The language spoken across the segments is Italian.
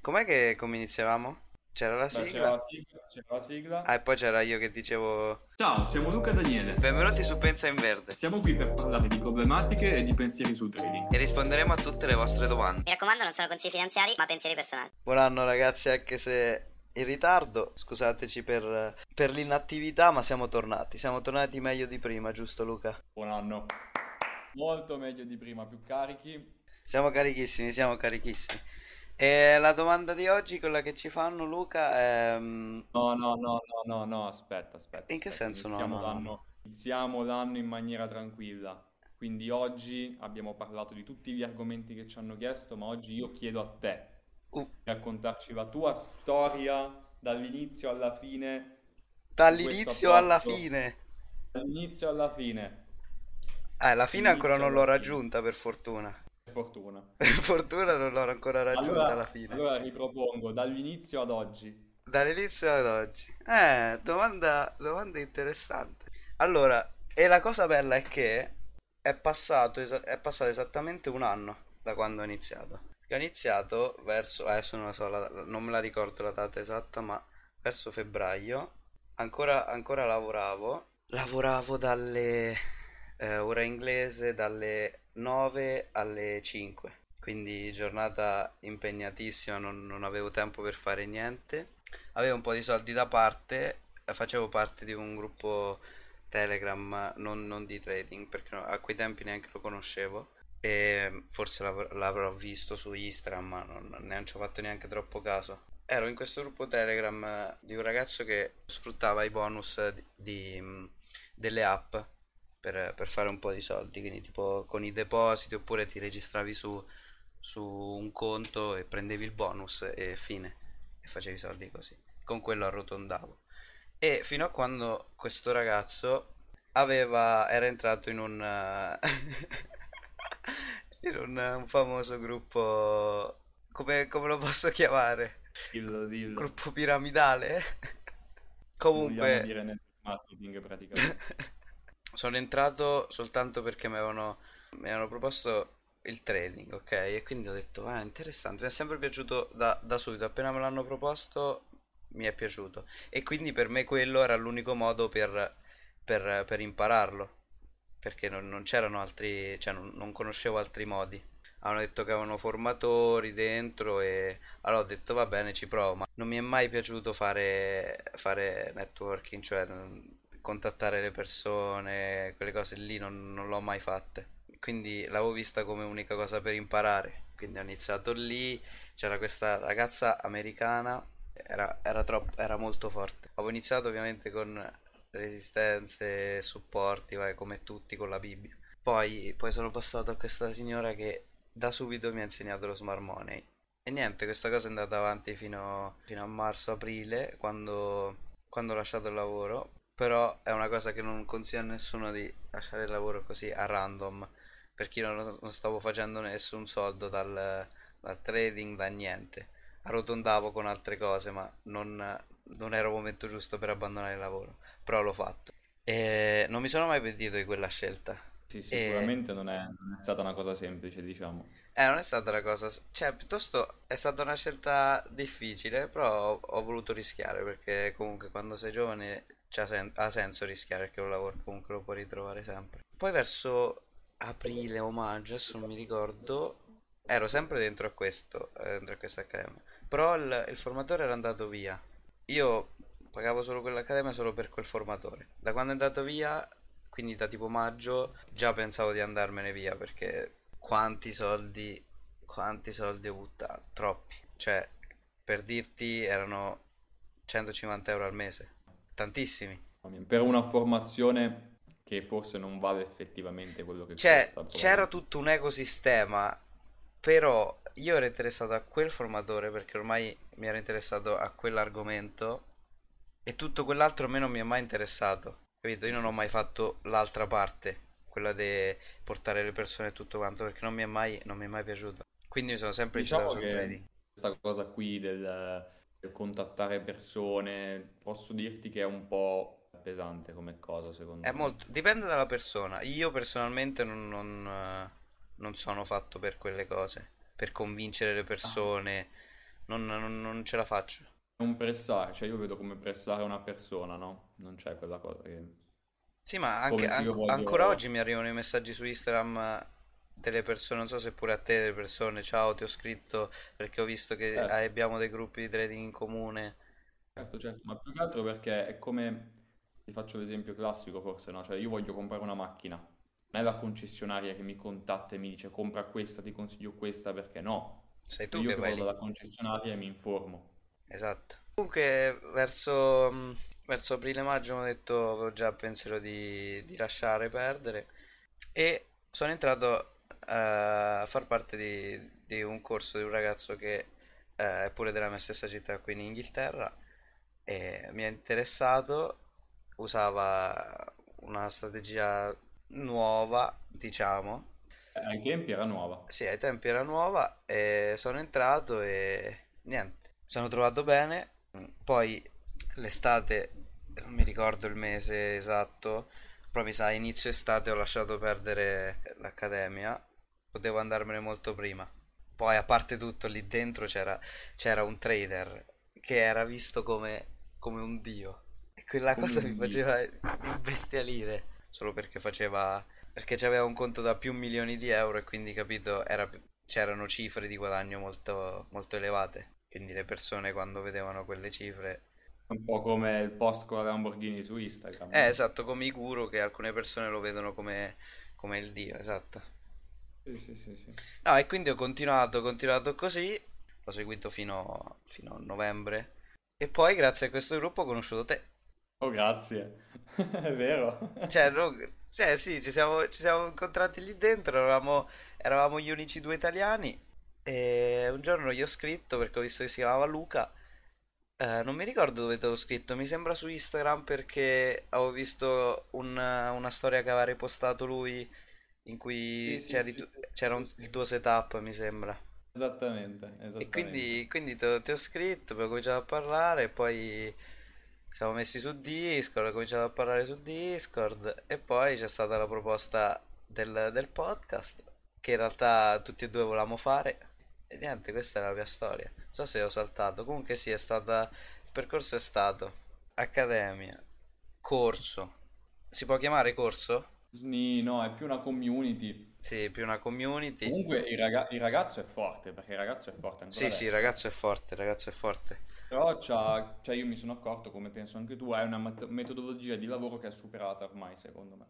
Com'è che come iniziavamo? C'era la Beh, c'era sigla? la sigla, c'era la sigla. Ah, e poi c'era io che dicevo Ciao, siamo Luca e Daniele. benvenuti su Pensa in Verde Siamo qui per parlare di problematiche e di pensieri sul trading. e risponderemo a tutte le vostre domande. Mi raccomando, non sono consigli finanziari, ma pensieri personali. Buon anno ragazzi, anche se in ritardo, scusateci per, per l'inattività, ma siamo tornati. Siamo tornati meglio di prima, giusto Luca? Buon anno. Molto meglio di prima, più carichi. Siamo carichissimi, siamo carichissimi. E la domanda di oggi, quella che ci fanno Luca, è... mm, No, no, no, no, no, no, aspetta, aspetta. In che aspetta. senso no, Iniziamo no, no? l'anno, iniziamo l'anno in maniera tranquilla. Quindi oggi abbiamo parlato di tutti gli argomenti che ci hanno chiesto, ma oggi io chiedo a te uh, di raccontarci la tua storia dall'inizio alla fine dall'inizio alla fine. Dall'inizio alla fine, Eh, la fine ancora non l'ho fine. raggiunta, per fortuna. Fortuna. Fortuna non l'ho ancora raggiunta Allora, alla fine. allora ripropongo dall'inizio ad oggi. Dall'inizio ad oggi. Eh, domanda, domanda interessante. Allora, e la cosa bella è che è passato, esa- è passato esattamente un anno da quando ho iniziato. Ho iniziato verso, adesso non so, la- non me la ricordo la data esatta, ma verso febbraio. Ancora, ancora lavoravo. Lavoravo dalle, eh, ora inglese, dalle 9 alle 5. Quindi giornata impegnatissima, non, non avevo tempo per fare niente. Avevo un po' di soldi da parte, eh, facevo parte di un gruppo Telegram, non, non di trading, perché a quei tempi neanche lo conoscevo. E forse l'av- l'avrò visto su Instagram, ma non, non ci ho fatto neanche troppo caso. Ero in questo gruppo Telegram eh, di un ragazzo che sfruttava i bonus di, di, mh, delle app per, per fare un po' di soldi, quindi tipo con i depositi oppure ti registravi su, su un conto e prendevi il bonus e fine, e facevi soldi così. Con quello arrotondavo. E fino a quando questo ragazzo aveva, era entrato in un, in un, un famoso gruppo, come, come lo posso chiamare? Dillo, dillo. Gruppo piramidale? Non Comunque... dire network marketing praticamente. Sono entrato soltanto perché mi avevano, mi avevano proposto il trading, ok? E quindi ho detto, ah, interessante, mi è sempre piaciuto da, da subito, appena me l'hanno proposto mi è piaciuto. E quindi per me quello era l'unico modo per, per- per impararlo, perché non, non c'erano altri, cioè non, non conoscevo altri modi. Hanno detto che avevano formatori dentro e allora ho detto va bene, ci provo, ma non mi è mai piaciuto fare, fare networking, cioè contattare le persone, quelle cose lì non, non l'ho mai fatte. Quindi l'avevo vista come unica cosa per imparare. Quindi ho iniziato lì, c'era questa ragazza americana, era, era troppo, era molto forte. Avevo iniziato ovviamente con resistenze, supporti, vai, come tutti con la Bibbia. Poi, poi sono passato a questa signora che da subito mi ha insegnato lo smart money. E niente, questa cosa è andata avanti fino, fino a marzo-aprile, quando, quando ho lasciato il lavoro. Però è una cosa che non consiglio a nessuno di lasciare il lavoro così a random, perché io non, non stavo facendo nessun soldo dal, dal trading, da niente. Arrotondavo con altre cose, ma non, non era il momento giusto per abbandonare il lavoro. Però l'ho fatto. E non mi sono mai pentito di quella scelta. Sì, E sicuramente non è, non è stata una cosa semplice, diciamo. eh, non è stata la cosa, cioè, piuttosto è stata una scelta difficile, però ho, ho voluto rischiare perché comunque quando sei giovane sen- ha senso rischiare perché un lavoro comunque lo puoi ritrovare sempre. Poi verso aprile o maggio, adesso non mi ricordo, ero sempre dentro a questo, eh, dentro a questa accademia, però il, il formatore era andato via. Io pagavo solo quell'accademia solo per quel formatore. Da quando è andato via, quindi da tipo maggio, già pensavo di andarmene via perché quanti soldi, quanti soldi ho buttato? Troppi. Cioè, per dirti, erano 150 euro al mese. Tantissimi. Per una formazione che forse non vale effettivamente quello che Cioè, costa, c'era tutto un ecosistema, però io ero interessato a quel formatore perché ormai mi ero interessato a quell'argomento e tutto quell'altro a me non mi è mai interessato. Capito? Io non ho mai fatto l'altra parte, quella di portare le persone e tutto quanto, perché non mi è mai, non mi è mai piaciuto. Quindi mi sono sempre Diciamo incentrato sul trading. questa cosa qui del contattare persone, posso dirti che è un po' pesante come cosa, secondo È me. molto, dipende dalla persona. Io personalmente non, non, non sono fatto per quelle cose, per convincere le Ah, persone. non, non- non ce la faccio. Non pressare, cioè io vedo come pressare una persona, no? Non c'è quella cosa che... Sì, ma anche, an- ancora oggi mi arrivano i messaggi su Instagram delle persone, non so se pure a te, delle persone, ciao, ti ho scritto perché ho visto che Certo. abbiamo dei gruppi di trading in comune. Certo, certo, ma più che altro perché è come, ti faccio l'esempio classico forse, no? Cioè io voglio comprare una macchina, non è la concessionaria che mi contatta e mi dice compra questa, ti consiglio questa, perché no? Sei Sono tu io che vado lì. dalla concessionaria e mi informo. Esatto. Comunque, verso, mh, verso aprile-maggio ho detto, avevo già pensiero di, di lasciare perdere e sono entrato a far parte di, di un corso di un ragazzo che eh, è pure della mia stessa città qui in Inghilterra e mi è interessato, usava una strategia nuova, diciamo, Ai tempi era nuova. sì, ai tempi era nuova e sono entrato e niente, mi sono trovato bene. Poi l'estate, non mi ricordo il mese esatto, proprio sai, inizio estate ho lasciato perdere l'accademia, potevo andarmene molto prima. Poi a parte tutto lì dentro c'era c'era un trader che era visto come, come un dio. E quella Come cosa mi faceva imbestialire. Solo perché faceva perché c'aveva un conto da più milioni di euro e quindi capito era c'erano cifre di guadagno molto, molto elevate. Quindi le persone quando vedevano quelle cifre Un po' come il post con la Lamborghini su Instagram. eh esatto come i guru che alcune persone lo vedono come, come il dio esatto Sì, sì, sì, sì. no e quindi ho continuato ho continuato così l'ho seguito fino, fino a novembre e poi grazie a questo gruppo ho conosciuto te Oh, grazie. È vero. Cioè, no- cioè, sì, ci siamo, ci siamo incontrati lì dentro, eravamo, eravamo gli unici due italiani e un giorno gli ho scritto perché ho visto che si chiamava Luca, eh, non mi ricordo dove te l'ho scritto, mi sembra su Instagram perché avevo visto un- una storia che aveva ripostato lui in cui Sì, sì, tu- c'era un- il tuo setup, mi sembra. Esattamente, E esattamente. quindi, quindi ti ho, scritto, poi ho cominciato a parlare, e poi siamo messi su Discord, ho cominciato a parlare su Discord e poi c'è stata la proposta del, del podcast, che in realtà tutti e due volevamo fare. E niente, questa è la mia storia. Non so se ho saltato, comunque sì, è stata... Il percorso è stato Accademia, corso. Si può chiamare corso? No, è più una community. Sì, più una community. Comunque il, raga- il ragazzo è forte, perché il ragazzo è forte ancora Sì, sì, il adesso. ragazzo è forte, il ragazzo è forte. Però c'ha, cioè io mi sono accorto, come penso anche tu, è una mat- metodologia di lavoro che è superata ormai, secondo me.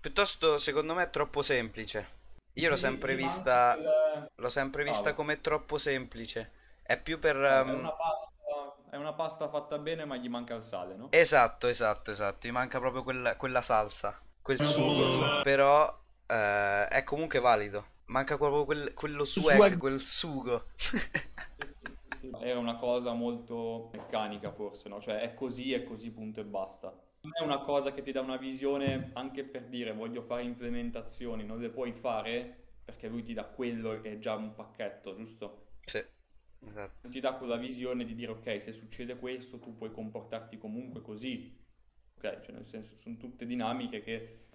Piuttosto, secondo me, è troppo semplice. Io l'ho Sì, sempre gli manca vista, quel- l'ho sempre vista come troppo semplice. È più per... È ehm, una pasta, è una pasta fatta bene, ma gli manca il sale, no? Esatto, esatto, esatto. Mi manca proprio quella, quella salsa, quel sugo. Però eh, è comunque valido. Manca proprio quel- quello swag, Swag. quel sugo. Era una cosa molto meccanica forse, no? Cioè è così, è così, punto e basta. Non è una cosa che ti dà una visione anche per dire voglio fare implementazioni, non le puoi fare perché lui ti dà quello che è già un pacchetto, giusto? Sì, esatto. Ti dà quella visione di dire ok, se succede questo tu puoi comportarti comunque così. Ok, cioè nel senso sono tutte dinamiche che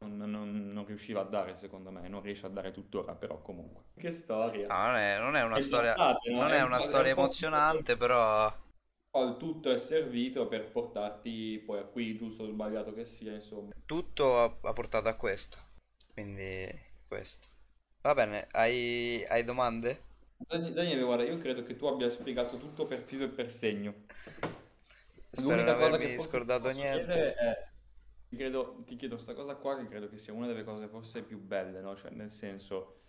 non, non- non riusciva a dare secondo me, non riesce a dare tuttora, però comunque. Che storia. No, non è, non è una È storia, passata, no? non È è un una storia emozionante, però... Poi tutto è servito per portarti poi a qui, giusto o sbagliato che sia, insomma. tutto ha, ha portato a questo. Quindi questo. Va bene, hai, hai domande? Dan- Daniele, guarda, io credo che tu abbia spiegato tutto per filo e per segno. Spero L'unica non cosa avermi che forse scordato niente. è, credo, ti chiedo sta cosa qua che credo che sia una delle cose forse più belle, no? Cioè, nel senso,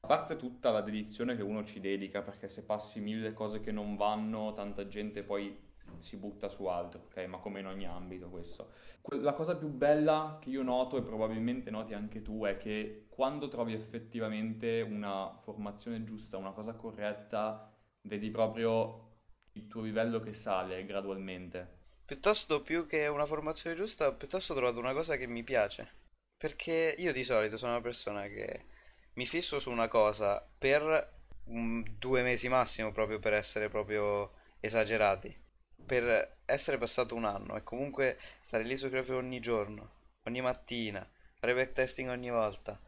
a parte tutta la dedizione che uno ci dedica, perché se passi mille cose che non vanno, tanta gente poi si butta su altro, ok? Ma come in ogni ambito questo. Que- La cosa più bella che io noto e probabilmente noti anche tu è che quando trovi effettivamente una formazione giusta, una cosa corretta, vedi proprio il tuo livello che sale gradualmente. Piuttosto più che una formazione giusta, piuttosto ho trovato una cosa che mi piace. Perché io di solito sono una persona che mi fisso su una cosa per mm, due mesi massimo, proprio per essere proprio esagerati. Per essere passato un anno e comunque stare lì su Graph ogni giorno, ogni mattina, fare backtesting ogni volta.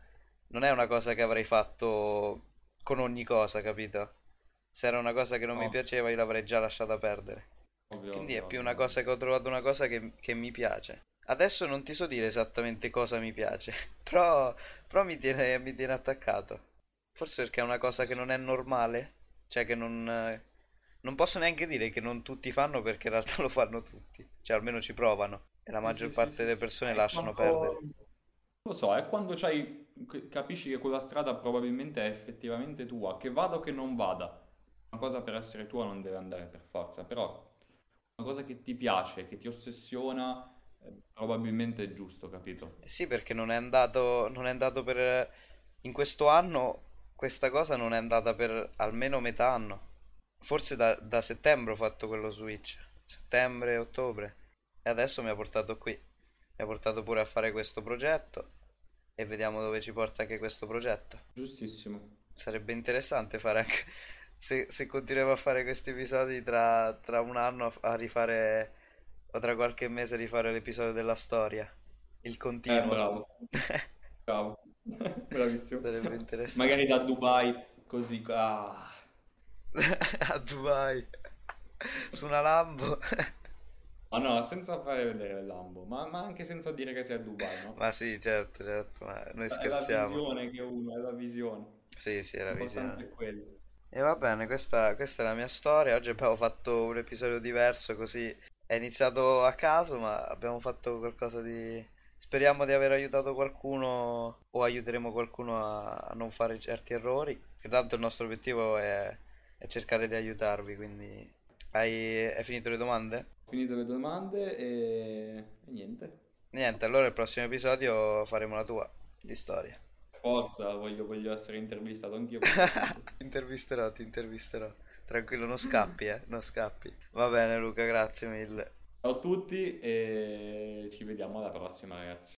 Non è una cosa che avrei fatto con ogni cosa, capito? Se era una cosa che non mi No. piaceva, io l'avrei già lasciata perdere. Ovvio, Quindi ovvio, è più una cosa che ho trovato una cosa che, che mi piace. Adesso non ti so dire esattamente cosa mi piace, però, però mi tiene, mi tiene attaccato. Forse perché è una cosa che non è normale, cioè che non, non posso neanche dire che non tutti fanno perché in realtà lo fanno tutti, cioè almeno ci provano e la Sì, maggior sì, sì, parte sì, delle sì. persone È lasciano quando- perdere. Lo so, è quando c'hai, capisci che quella strada probabilmente è effettivamente tua, che vada o che non vada. Una cosa per essere tua non deve andare per forza, però una cosa che ti piace, che ti ossessiona, eh, probabilmente è giusto, capito? Eh Sì, perché non è andato, non è andato per... In questo anno questa cosa non è andata per almeno metà anno. Forse da, da settembre ho fatto quello switch. Settembre, ottobre. E adesso mi ha portato qui. Mi ha portato pure a fare questo progetto. E vediamo dove ci porta anche questo progetto. Giustissimo. Sarebbe interessante fare anche... Se, se continuiamo a fare questi episodi tra, tra un anno a, rifare... O tra qualche mese rifare l'episodio della storia. Il Eh, continuo. bravo, bravo, bravissimo. Sarebbe interessante. Magari da Dubai, così, ah. a Dubai su una Lambo. Ma no, senza fare vedere il Lambo, ma, ma anche senza dire che sei a Dubai, no? Ma sì, certo, certo, ma noi È la scherziamo. visione che uno, è la visione. Sì, sì, è la visione. è quello. E va bene, questa, questa è la mia storia. Oggi abbiamo fatto un episodio diverso, così è iniziato a caso, ma abbiamo fatto qualcosa di... Speriamo di aver aiutato qualcuno o aiuteremo qualcuno a, non fare certi errori. Tanto il nostro obiettivo è, è cercare di aiutarvi, quindi... Hai, hai finito le domande? Ho finito le domande e, e niente. Niente, allora il prossimo episodio faremo la tua di storia. Forza, voglio, voglio essere intervistato anch'io. Ti intervisterò, ti intervisterò. Tranquillo, non scappi, eh, non scappi. Va bene, Luca, grazie mille. Ciao a tutti e ci vediamo alla prossima, ragazzi.